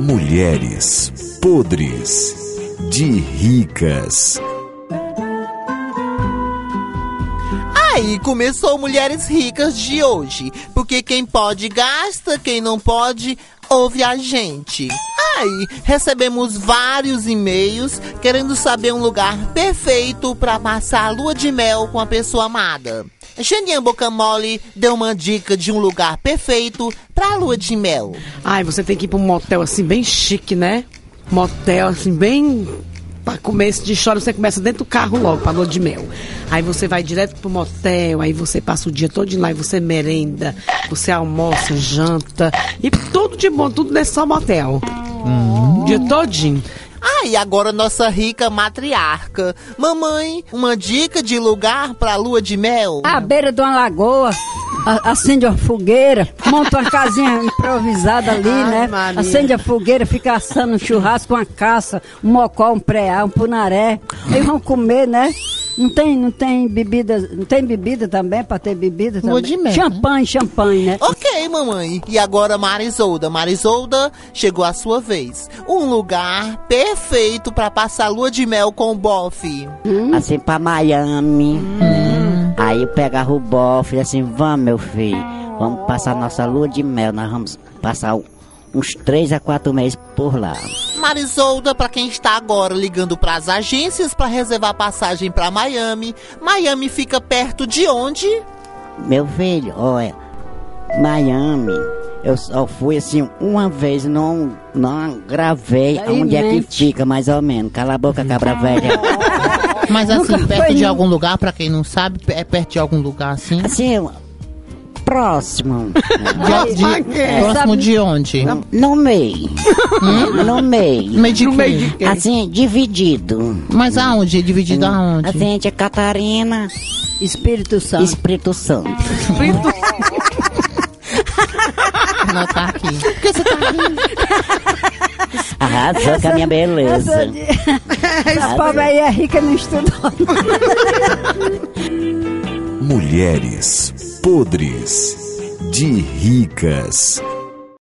Mulheres podres de ricas. Aí começou Mulheres Ricas de hoje, porque quem pode gasta, quem não pode ouve a gente. Aí recebemos vários e-mails querendo saber um lugar perfeito para passar a lua de mel com a pessoa amada. Xaninha Bocamole deu uma dica de um lugar perfeito pra lua de mel. Ai, você tem que ir pra um motel assim, bem chique, né? Motel assim, bem. Pra começo de história, você começa dentro do carro logo, pra lua de mel. Aí você vai direto pro motel, aí você passa o dia todo lá e você merenda, você almoça, janta, e tudo de bom, tudo nesse só motel. O dia todinho. E agora nossa rica matriarca. Mamãe, uma dica de lugar pra lua de mel? À beira de uma lagoa, a- acende uma fogueira, monta uma casinha improvisada ali, Ai, né? Maria. Acende a fogueira, fica assando um churrasco, uma caça, um mocó, um preá, um punaré. Aí vão comer, né? Não tem, não tem bebida, não tem bebida também, pra ter bebida também? Lua de mel, Champanhe, champanhe, né? Ok, mamãe. E agora Marisolda. Marisolda, chegou a sua vez. Um lugar perfeito pra passar lua de mel com o bofe. assim pra Miami. né? Aí eu pegava o bofe e assim, vamos meu filho, vamos passar nossa lua de mel, nós vamos passar uns três a quatro meses por lá. Marisolda, pra quem está agora ligando pras agências pra reservar passagem pra Miami. Miami fica perto de onde? Meu filho, olha, Miami, eu só fui assim uma vez, não, não gravei É onde é que fica mais ou menos. Cala a boca, cabra velha. Mas assim, Nunca perto foi de algum lugar, pra quem não sabe, é perto de algum lugar assim? Assim, próximo. De, de- É. próximo Sabe- de onde? No meio. No meio. No meio de No meio de quê? Assim, dividido. Mas aonde? Dividido aonde? Assim, de Catarina, Espírito Santo. Espírito Santo. Não tá aqui. Por que você tá rindo? Arrasou com a minha beleza. De- Esse pobre aí é rica e não estudou. Mulheres podres de ricas.